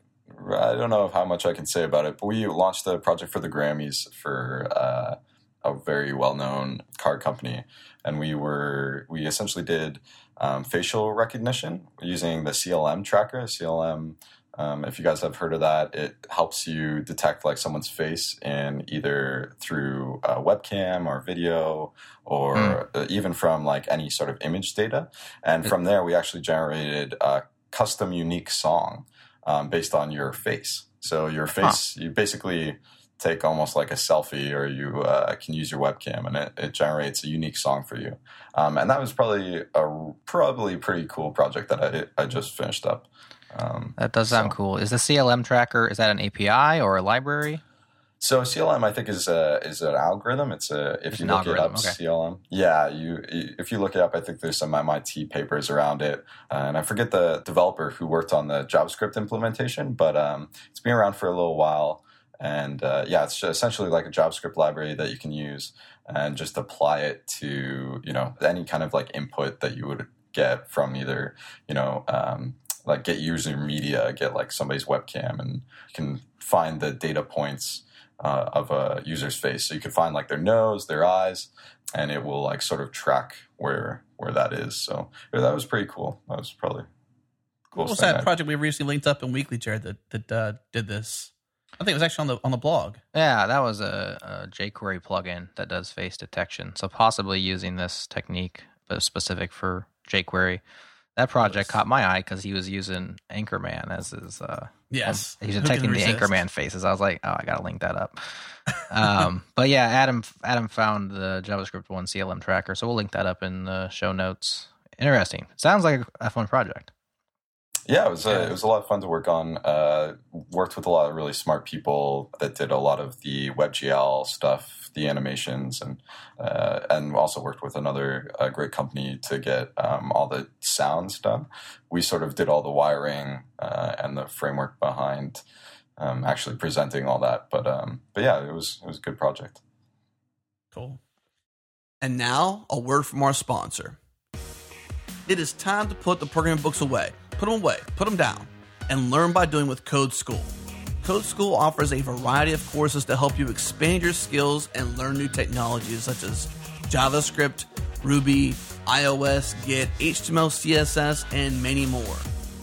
S2: I don't know how much I can say about it, but we launched a project for the Grammys for uh, a very well-known card company, and we were we essentially did um, facial recognition using the CLM tracker. CLM, um, if you guys have heard of that, it helps you detect like someone's face in either through a webcam or video or
S3: Mm.
S2: even from like any sort of image data. And from there, we actually generated a custom unique song um, based on your face. So your face, you basically take almost like a selfie or you uh, can use your webcam and it, it generates a unique song for you. Um, and that was probably a probably pretty cool project that I, I just finished up. Um,
S3: That does sound
S2: So-
S3: cool. Is the CLM tracker, is that an API or a library?
S2: So CLM, I think, is a is an algorithm. It's a if
S3: It's
S2: you look it up,
S3: okay.
S2: CLM. Yeah, you if you look it up, I think there's some MIT papers around it, uh, and I forget the developer who worked on the JavaScript implementation, but um, it's been around for a little while, and uh, yeah, it's essentially like a JavaScript library that you can use and just apply it to you know any kind of like input that you would get from either you know um, like get user media, get like somebody's webcam, and you can find the data points uh, of a user's face. So you can find like their nose, their eyes, and it will like sort of track where where that is. So yeah, that was pretty cool. That was probably the
S1: What was that project we recently linked up in Weekly, Jared, that that uh, did this? I think it was actually on the on the blog.
S3: Yeah, that was a, a jQuery plugin that does face detection. So possibly using this technique, but specific for jQuery. That project caught my eye because he was using Anchorman as his. Uh,
S1: Yes,
S3: he's detecting the? Anchorman faces. I was like, oh, I gotta link that up. um, but yeah, Adam Adam found the JavaScript one CLM tracker, so we'll link that up in the show notes. Interesting. Sounds like a fun project.
S2: Yeah, it was a, it was a lot of fun to work on. Uh, worked with a lot of really smart people that did a lot of the WebGL stuff, the animations, and uh, and also worked with another uh, great company to get um, all the sounds done. We sort of did all the wiring uh, and the framework behind um, actually presenting all that. But um, but yeah, it was it was a good project.
S1: Cool. And now, a word from our sponsor. It is time to put the programming books away. Put them away, put them down, and learn by doing with Code School. Code School offers a variety of courses to help you expand your skills and learn new technologies such as JavaScript, Ruby, iOS, Git, HTML, CSS, and many more.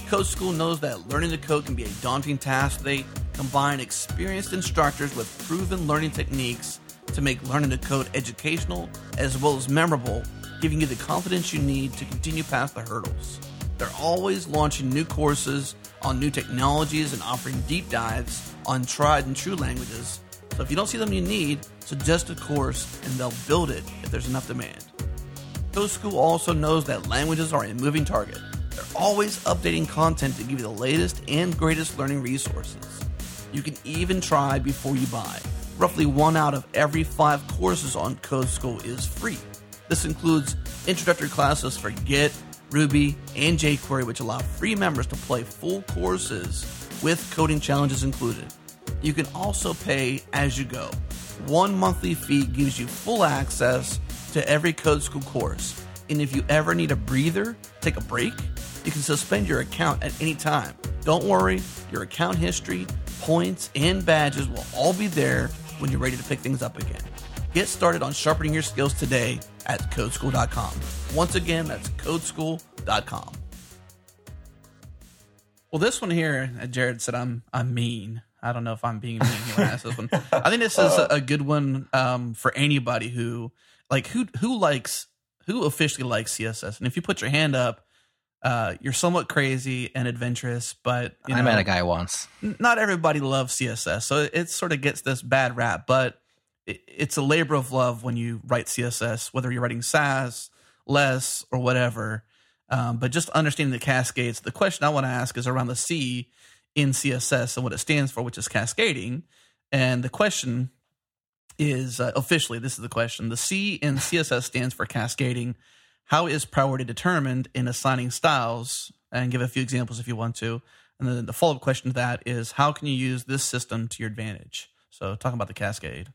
S1: Code School knows that learning to code can be a daunting task. They combine experienced instructors with proven learning techniques to make learning to code educational as well as memorable, giving you the confidence you need to continue past the hurdles. They're always launching new courses on new technologies and offering deep dives on tried and true languages. So if you don't see them you need, suggest a course and they'll build it if there's enough demand. Code School also knows that languages are a moving target. They're always updating content to give you the latest and greatest learning resources. You can even try before you buy. Roughly one out of every five courses on Code School is free. This includes introductory classes for Git, Ruby, and jQuery, which allow free members to play full courses with coding challenges included. You can also pay as you go. One monthly fee gives you full access to every Code School course. And if you ever need a breather, take a break, you can suspend your account at any time. Don't worry, your account history, points, and badges will all be there when you're ready to pick things up again. Get started on sharpening your skills today at codeschool.com. Once again, that's codeschool.com. Well, this one here, uh, Jared said I'm I'm mean. I don't know if I'm being mean when I ask this one. I think this is a, good one um, for anybody who like who who likes who officially likes CSS. And if you put your hand up, uh, you're somewhat crazy and adventurous, but you
S3: I met a guy once.
S1: not everybody loves CSS, so it, it sort of gets this bad rap. But it's a labor of love when you write CSS, whether you're writing Sass, less, or whatever. Um, but just understanding the cascades. The question I want to ask is around the C in CSS and what it stands for, which is cascading. And the question is uh, officially this is the question. The C in CSS stands for cascading. How is priority determined in assigning styles? And give a few examples if you want to. And then the follow up question to that is how can you use this system to your advantage? So talking about the cascade.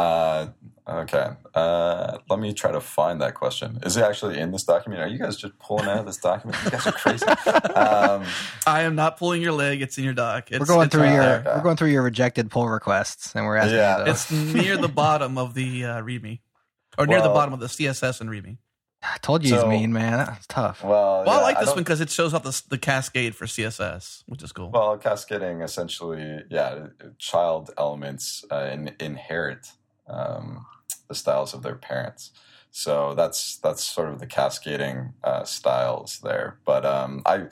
S2: Uh, okay. Uh, let me try to find that question. Is it actually in this document? Are you guys just pulling out of this document? You guys are crazy. um,
S1: I am not pulling your leg; it's in your doc. It's,
S3: we're going
S1: it's,
S3: through your
S2: okay.
S3: we're going through your rejected pull requests, and we're asking
S2: Yeah.
S1: It's near the bottom of the uh, README, or near the bottom of the CSS and README.
S3: I told you he's mean, man. That's tough.
S2: well,
S1: Well, I like this
S2: don't-
S1: one because it shows off the, the cascade for CSS, which is cool.
S2: Well, cascading essentially, yeah, child elements uh, in, inherit um, the styles of their parents. So that's that's sort of the cascading uh, styles there. But um, I,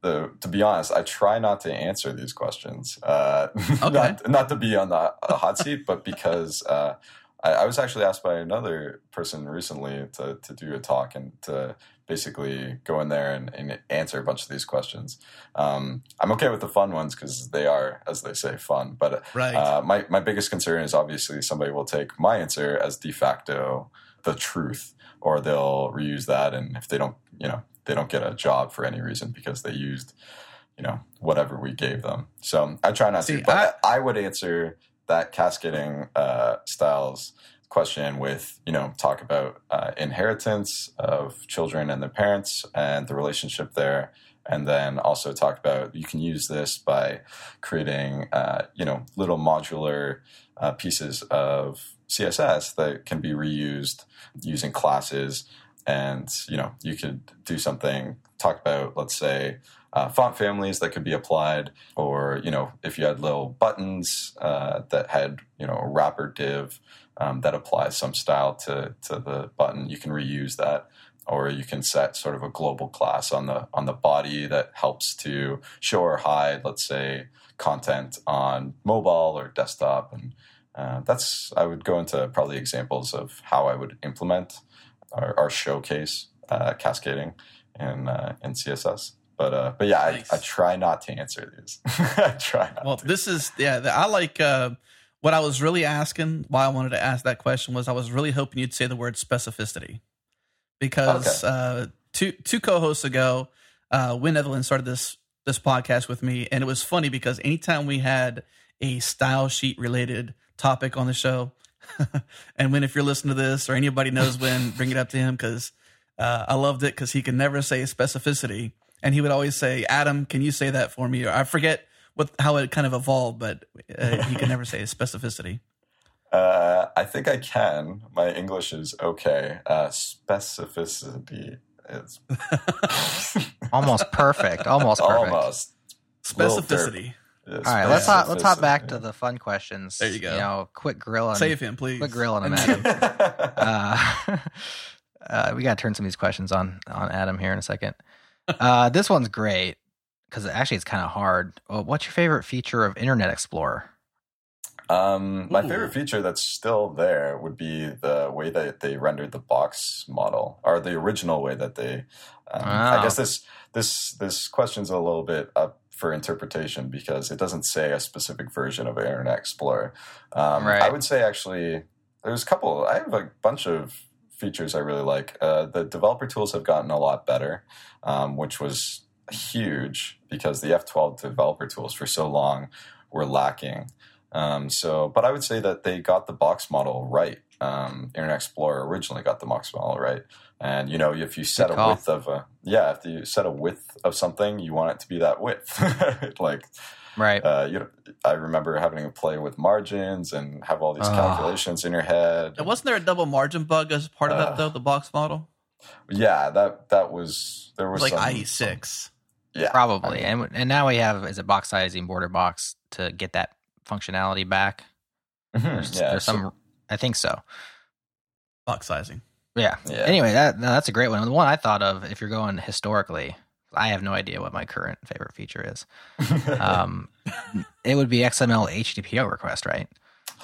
S2: the to be honest, I try not to answer these questions. Uh,
S1: Okay.
S2: not not to be on the uh, hot seat, but because uh, I, I was actually asked by another person recently to to do a talk and to basically go in there and, and answer a bunch of these questions. Um, I'm okay with the fun ones because they are, as they say, fun. But
S1: right.
S2: uh, my my biggest concern is obviously somebody will take my answer as de facto the truth, or they'll reuse that, and if they don't, you know, they don't get a job for any reason because they used, you know, whatever we gave them. So I try not
S1: See,
S2: to, but I, would answer that cascading uh, styles question with you know talk about uh, inheritance of children and their parents and the relationship there. And then also talk about you can use this by creating uh, you know little modular uh, pieces of css that can be reused using classes. And you know you could do something talk about let's say uh, font families that could be applied or you know if you had little buttons uh, that had you know a wrapper div um, that applies some style to to the button you can reuse that or you can set sort of a global class on the on the body that helps to show or hide let's say content on mobile or desktop and uh, that's i would go into probably examples of how i would implement or, or showcase uh, cascading in uh, in css but uh, but yeah,
S1: Nice.
S2: I, I try not to answer these. I try not
S1: Well,
S2: to.
S1: this is yeah. I like uh, what I was really asking. Why I wanted to ask that question was I was really hoping you'd say the word specificity, because uh, two two co-hosts ago, uh, Wynn Netherlands started this this podcast with me, and it was funny because anytime we had a style sheet related topic on the show, and Wynn if you're listening to this or anybody knows Wynn, bring it up to him because uh, I loved it because he could never say specificity, and he would always say, "Adam, can you say that for me?" Or I forget what how it kind of evolved, but uh, he could never say specificity.
S2: Uh, I think I can. My English is okay. Uh, specificity is
S3: Almost perfect. Almost perfect.
S2: almost.
S1: Specificity.
S2: is
S3: All right, let's hop, let's hop
S2: specificity.
S3: back to the fun questions.
S1: There you go.
S3: You know, quick grill on
S1: Save him, please.
S3: quick grill on him, Adam. uh, uh, we got to turn some of these questions on on Adam here in a second. Uh, this one's great. Because actually it's kind of hard. What's your favorite feature of Internet Explorer?
S2: Um, my
S1: Ooh.
S2: favorite feature that's still there would be the way that they rendered the box model, or the original way that they. Um, I guess this this this question's a little bit up for interpretation because it doesn't say a specific version of Internet Explorer. Um,
S3: Right.
S2: I would say actually there's a couple. I have a bunch of features I really like. Uh, the developer tools have gotten a lot better, um, which was huge because the F12 developer tools for so long were lacking. Um, so, but I would say that they got the box model right. Um, Internet Explorer originally got the box model right, and you know if you set
S3: Good
S2: a
S3: call.
S2: width of a yeah, if you set a width of something, you want it to be that width. like
S3: Right.
S2: uh, you know, I remember having to play with margins and have all these
S3: Ah.
S2: calculations in your head.
S1: And wasn't there a double margin bug as part of
S2: Uh,
S1: that though? The box model
S2: Yeah, that that was there
S1: it
S2: was
S1: was like
S2: some-
S1: IE six.
S2: Yeah,
S3: Probably.
S2: I mean,
S3: and and now we have is a box sizing border box to get that functionality back.
S2: mhm,
S3: There's,
S2: yeah,
S3: there's
S2: so-
S3: some I think so.
S1: Box sizing.
S3: Yeah.
S2: yeah.
S3: Anyway, that no, that's a great one. The one I thought of, if you're going historically, I have no idea what my current favorite feature is. Um, it would be XML HTTP request, right?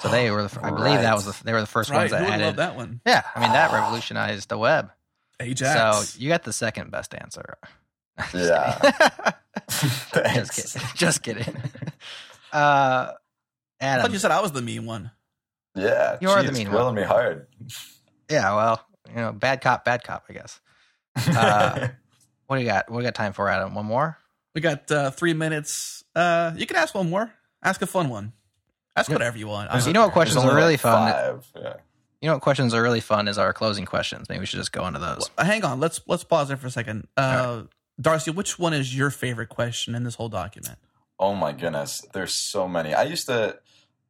S3: So they were, the, I believe that was the, they were the first
S1: Right.
S3: ones that
S1: would
S3: added.
S1: that one?
S3: Yeah, I mean that revolutionized the web.
S1: Ajax.
S3: So you got the second best answer. Just
S2: Yeah.
S3: just kidding. Just kidding. Uh,
S1: I
S3: Adam.
S1: thought you said I was the mean one.
S2: Yeah,
S3: You are the
S2: geez,
S3: mean
S2: grilling me hard.
S3: yeah, well, you know, bad cop, bad cop, I guess. Uh, What do you got? What do you got time for, Adam? One more?
S1: We got uh, three minutes. Uh, you can ask one more. Ask a fun one. Ask
S3: Yeah.
S1: whatever you want.
S3: There's-
S1: I
S3: you know what questions are really
S2: like
S3: fun?
S2: Five. Yeah.
S3: You know what questions are really fun is our closing questions. Maybe we should just go into those.
S1: Well, hang on. Let's let's pause there for a second. Uh, Darcy, which one is your favorite question in this whole document?
S2: Oh my goodness, there's so many. I used to,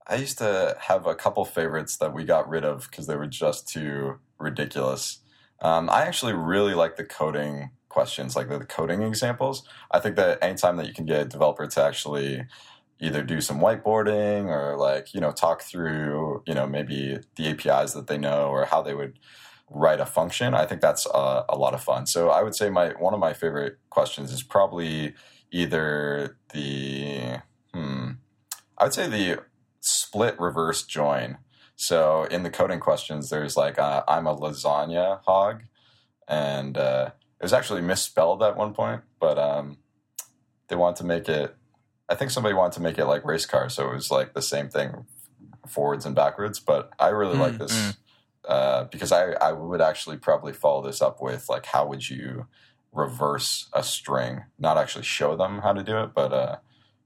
S2: I used to have a couple favorites that we got rid of because they were just too ridiculous. Um, I actually really like the coding questions, like the, the coding examples. I think that anytime that you can get a developer to actually either do some whiteboarding or like you know talk through you know maybe the APIs that they know or how they would write a function, I think that's uh, a lot of fun. So I would say my one of my favorite questions is probably either the hmm, I would say the split reverse join. So in the coding questions, there's like uh, I'm a lasagna hog, and uh, it was actually misspelled at one point, but um, they wanted to make it. I think somebody wanted to make it like race car, so it was like the same thing forwards and backwards. But I really like
S1: Mm,
S2: this
S3: mm.
S2: Uh, because I I would actually probably follow this up with like how would you reverse a string, not actually show them how to do it, but uh,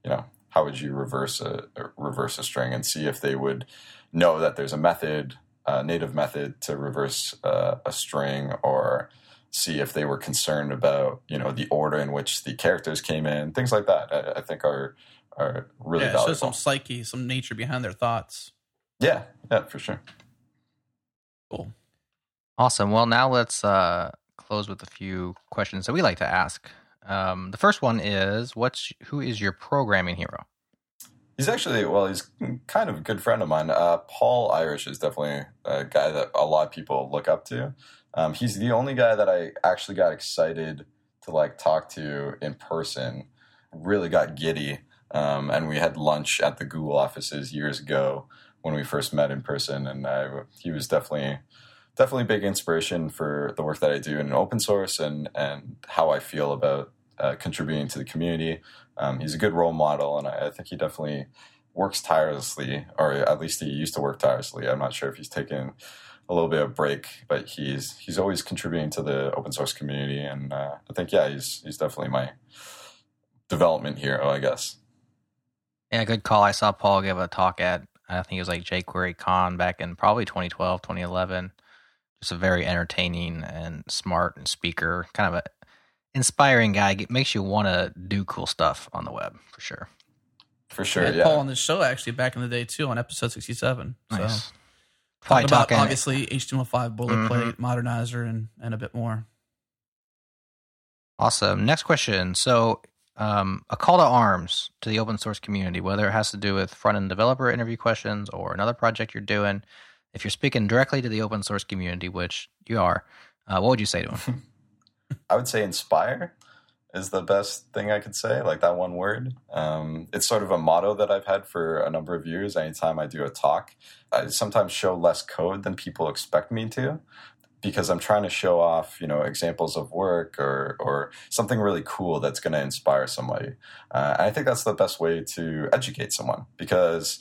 S2: you know how would you reverse a reverse a string and see if they would know that there's a method, a native method to reverse uh, a string, or see if they were concerned about you know the order in which the characters came in, things like that. I, I think are are really
S1: yeah, show some psyche, some nature behind their thoughts.
S2: yeah, yeah, for sure.
S1: Cool.
S3: Awesome. Well, now let's uh, close with a few questions that we like to ask. Um, the first one is, "What's who is your programming hero?"
S2: He's actually well, he's kind of a good friend of mine. Uh, Paul Irish is definitely a guy that a lot of people look up to. Um, he's the only guy that I actually got excited to like talk to in person. Really got giddy, um, and we had lunch at the Google offices years ago when we first met in person. And I, he was definitely definitely a big inspiration for the work that I do in open source and and how I feel about uh, contributing to the community. Um, he's a good role model, and I, I think he definitely works tirelessly, or at least he used to work tirelessly. I'm not sure if he's taken a little bit of break, but he's he's always contributing to the open source community, and uh, I think yeah, he's he's definitely my development hero, I guess.
S3: Yeah, good call. I saw Paul give a talk at I think it was like jQuery Con back in probably 2012, 2011. Just a very entertaining and smart and speaker, kind of a inspiring guy. It makes you want to do cool stuff on the web for sure.
S2: For sure,
S1: had
S2: yeah.
S1: Paul on the show actually back in the day too on episode sixty-seven. So
S3: Nice.
S1: talking
S3: Probably
S1: about
S3: talking.
S1: obviously HTML5 boilerplate,
S3: Mhm.
S1: Modernizr, and and a bit more.
S3: Awesome. Next question. So, um, a call to arms to the open source community, whether it has to do with front end developer interview questions or another project you're doing. If you're speaking directly to the open source community, which you are, uh, what would you say to them?
S2: I would say inspire is the best thing I could say, like that one word. Um, it's sort of a motto that I've had for a number of years. Anytime I do a talk, I sometimes show less code than people expect me to because I'm trying to show off, you know, examples of work or or something really cool that's going to inspire somebody. Uh, I think that's the best way to educate someone because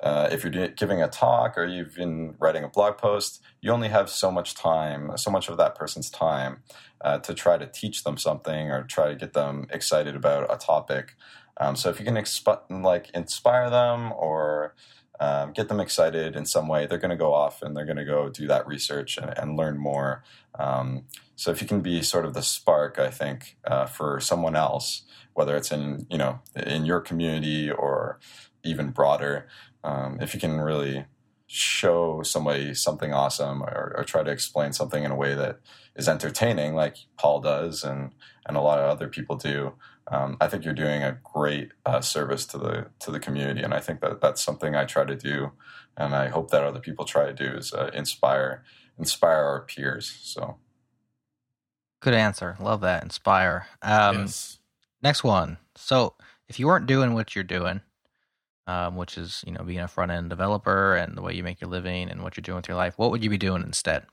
S2: uh, if you're giving a talk or you've been writing a blog post, you only have so much time, so much of that person's time uh, to try to teach them something or try to get them excited about a topic. Um, so if you can exp- like inspire them or um, get them excited in some way, they're going to go off and they're going to go do that research and, and learn more. Um, so if you can be sort of the spark, I think, uh, for someone else, whether it's in you know in your community or even broader, um, if you can really show somebody something awesome or, or, try to explain something in a way that is entertaining, like Paul does and and a lot of other people do, um, I think you're doing a great uh, service to the to the community, and I think that that's something I try to do, and I hope that other people try to do is uh, inspire inspire our peers. So,
S3: good answer. Love that. Inspire. Um, yes. Next one. So, if you weren't doing what you're doing, um, which is you know being a front end developer and the way you make your living and what you're doing with your life, what would you be doing instead?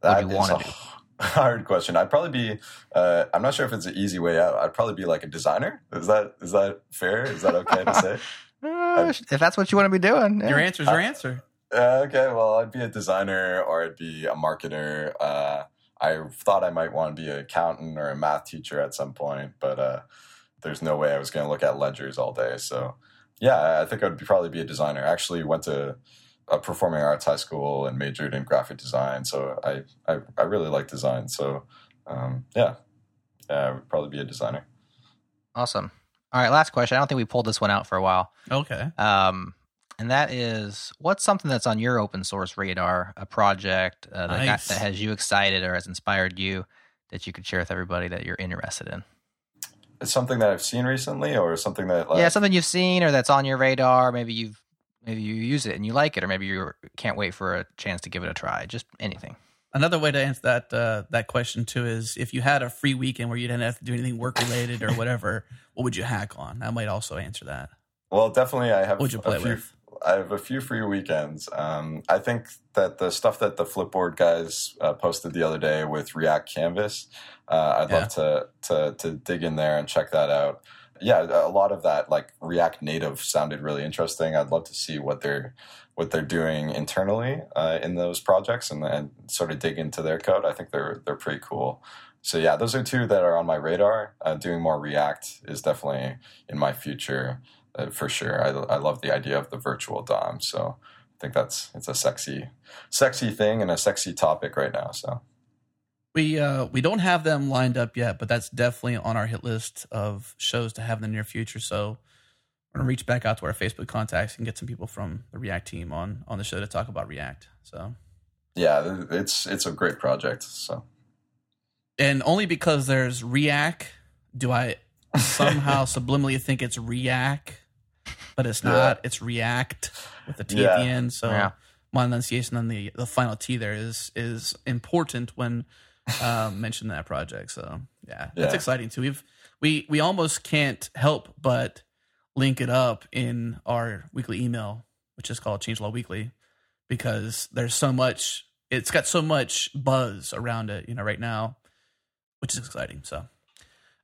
S2: What do you want to do? hard question. I'd probably be. Uh, I'm not sure if it's an easy way out. I'd probably be like a designer. Is that is that fair? Is that okay to say?
S3: Uh, if that's what you want to be doing,
S1: yeah. your answer's your uh, answer.
S2: Uh, okay, well, I'd be a designer or I'd be a marketer. Uh, I thought I might want to be an accountant or a math teacher at some point, but uh, there's no way I was going to look at ledgers all day. So, yeah, I think I'd be, probably be a designer. I actually went to a performing arts high school and majored in graphic design. So I, I, I really like design. So um, yeah, yeah, I would probably be a designer.
S3: Awesome. All right, last question. I don't think we pulled this one out for a while.
S1: Okay.
S3: Um, and that is, what's something that's on your open source radar, a project uh, that, nice. got, that has you excited or has inspired you that you could share with everybody that you're interested in?
S2: It's something that I've seen recently, or something that
S3: like, yeah, something you've seen or that's on your radar. Maybe you've maybe you use it and you like it, or maybe you can't wait for a chance to give it a try. Just anything.
S1: Another way to answer that uh, that question too is if you had a free weekend where you didn't have to do anything work related or whatever, what would you hack on? That might also answer that.
S2: Well, definitely, I have.
S1: What would you play
S2: few,
S1: with?
S2: I have a few free weekends. Um, I think that the stuff that the Flipboard guys uh, posted the other day with React Canvas, uh, I'd yeah. love to, to to dig in there and check that out yeah, a lot of that like React Native sounded really interesting. I'd love to see what they're what they're doing internally uh, in those projects and, and sort of dig into their code. I think they're they're pretty cool. So yeah, those are two that are on my radar. Uh, doing more React is definitely in my future uh, for sure. I, I love the idea of the virtual DOM. So I think that's it's a sexy sexy thing and a sexy topic right now. So.
S1: We uh we don't have them lined up yet, but that's definitely on our hit list of shows to have in the near future. So we're gonna reach back out to our Facebook contacts and get some people from the React team on on the show to talk about React. So
S2: yeah, it's it's a great project. So
S1: and only because there's React do I somehow subliminally think it's React, but it's not. Yeah. It's React with the T yeah. at the end. So yeah. my enunciation on the the final T there is is important when um, mentioned that project. So yeah, yeah, exciting too. We've we we almost can't help but link it up in our weekly email, which is called Changelog Weekly, because there's so much. It's got so much buzz around it, you know, right now, which is exciting. So.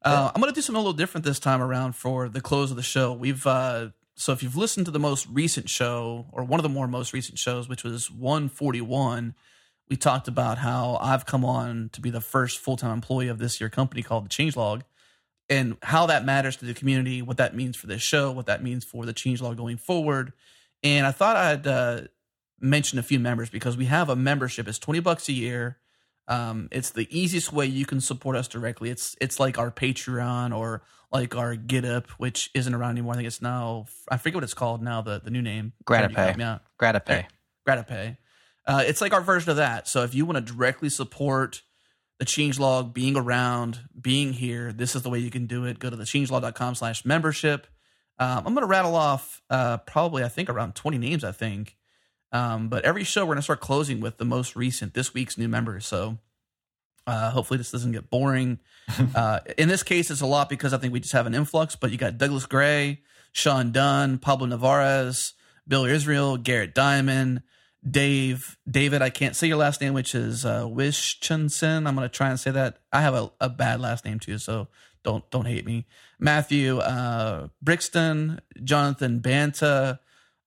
S1: Uh, I'm going to do something a little different this time around for the close of the show. We've uh, so if you've listened to the most recent show or one of the more most recent shows, which was 141, we talked about how I've come on to be the first full time employee of this year company called the Changelog, and how that matters to the community, what that means for this show, what that means for the Changelog going forward. And I thought I'd uh, mention a few members because we have a membership. It's twenty bucks a year. Um, it's the easiest way you can support us directly. It's it's like our Patreon or like our Gittip, which isn't around anymore. I think it's now I forget what it's called now. The the new name.
S3: Gratipay. Yeah. Gratipay.
S1: Gratipay. Uh, it's like our version of that. So if you want to directly support the changelog being around, being here, this is the way you can do it. Go to the changelog.com slash membership. Um, I'm going to rattle off uh, probably, I think, around 20 names, I think. Um, but every show, we're going to start closing with the most recent, this week's new members. So Uh, hopefully, this doesn't get boring. uh, in this case, it's a lot because I think we just have an influx. But you got Douglas Gray, Sean Dunn, Pablo Navarez, Bill Israel, Garrett Diamond, Dave, David. I can't say your last name, which is uh, Wischensen. I'm going to try and say that. I have a, a bad last name too, so don't don't hate me. Matthew uh, Brixton, Jonathan Banta,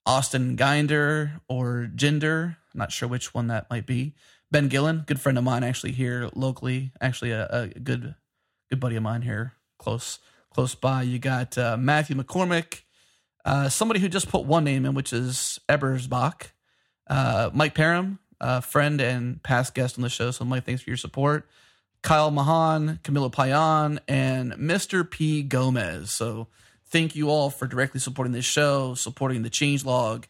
S1: Austin Ginder or Ginder. I'm not sure which one that might be. Ben Gillen, good friend of mine, actually here locally, actually a, a good good buddy of mine here, close close by. You got uh, Matthew McCormick, uh, somebody who just put one name in, which is Ebersbach. Uh, Mike Parham, a friend and past guest on the show. So, Mike, thanks for your support. Kyle Mahan, Camilo Payan, and Mr. P. Gomez. So, thank you all for directly supporting this show, supporting the change log.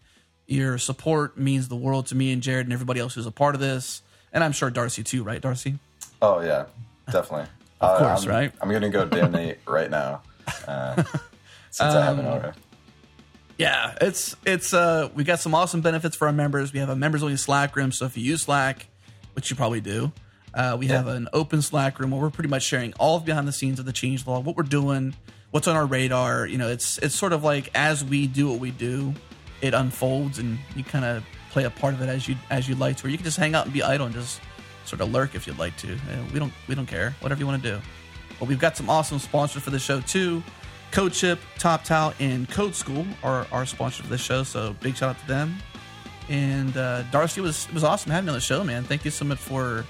S1: Your support means the world to me and Jared and everybody else who's a part of this. And I'm sure Darcy too, right, Darcy?
S2: Oh, yeah, definitely.
S1: of course,
S2: I'm,
S1: right?
S2: I'm going to go donate right now uh, since I haven't
S1: Um,
S2: already.
S1: Yeah, it's it's uh we got some awesome benefits for our members. We have a members only Slack room, so if you use Slack, which you probably do, uh, we have an open Slack room where we're pretty much sharing all of behind the scenes of the changelog, what we're doing, what's on our radar. You know, it's it's sort of like as we do what we do, it unfolds, and you kind of play a part of it as you as you like to, or you can just hang out and be idle and just sort of lurk if you'd like to. Uh, we don't we don't care, whatever you want to do. But we've got some awesome sponsors for the show too. Codeship, Top Towel, and Code School are our sponsors for this show. So big shout out to them. And uh, Darcy was was awesome having you on the show, man. Thank you so much for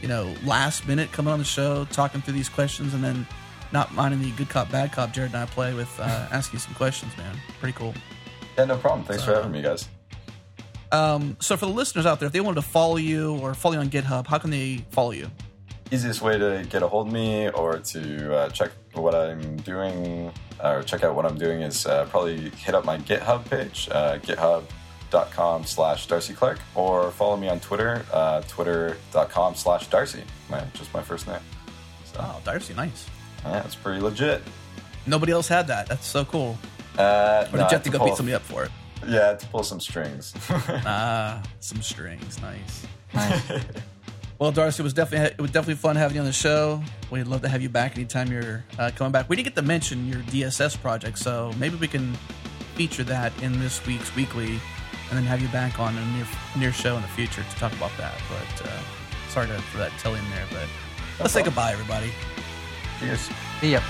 S1: you know last minute coming on the show, talking through these questions, and then not minding the good cop bad cop Jared and I play with uh, asking some questions, man. Pretty cool.
S2: Yeah, no problem. Thanks for
S1: Uh,
S2: having me, guys.
S1: Um, so for the listeners out there, if they wanted to follow you or follow you on GitHub, how can they follow you?
S2: Easiest way to get a hold of me or to uh, check what I'm doing or check out what I'm doing is uh, probably hit up my GitHub page, uh, github.com slash Darcy Clarke, or follow me on Twitter, uh, twitter.com slash Darcy, my, just my first name. So,
S1: Oh, Darcy, nice.
S2: yeah, it's pretty legit.
S1: Nobody else had that. That's so cool.
S2: Uh,
S1: Or did
S2: no, I
S1: you
S2: had
S1: have to go
S2: pull-
S1: beat somebody up for it?
S2: Yeah, to pull some strings.
S1: Ah, some strings, Nice. nice. Well, Darcy, it was definitely it was definitely fun having you on the show. We'd love to have you back anytime you're uh, coming back. We didn't get to mention your DSS project, so maybe we can feature that in this week's weekly, and then have you back on a near near show in the future to talk about that. But uh, sorry to, for that telling there, but let's say goodbye, everybody.
S2: Cheers.
S3: See ya.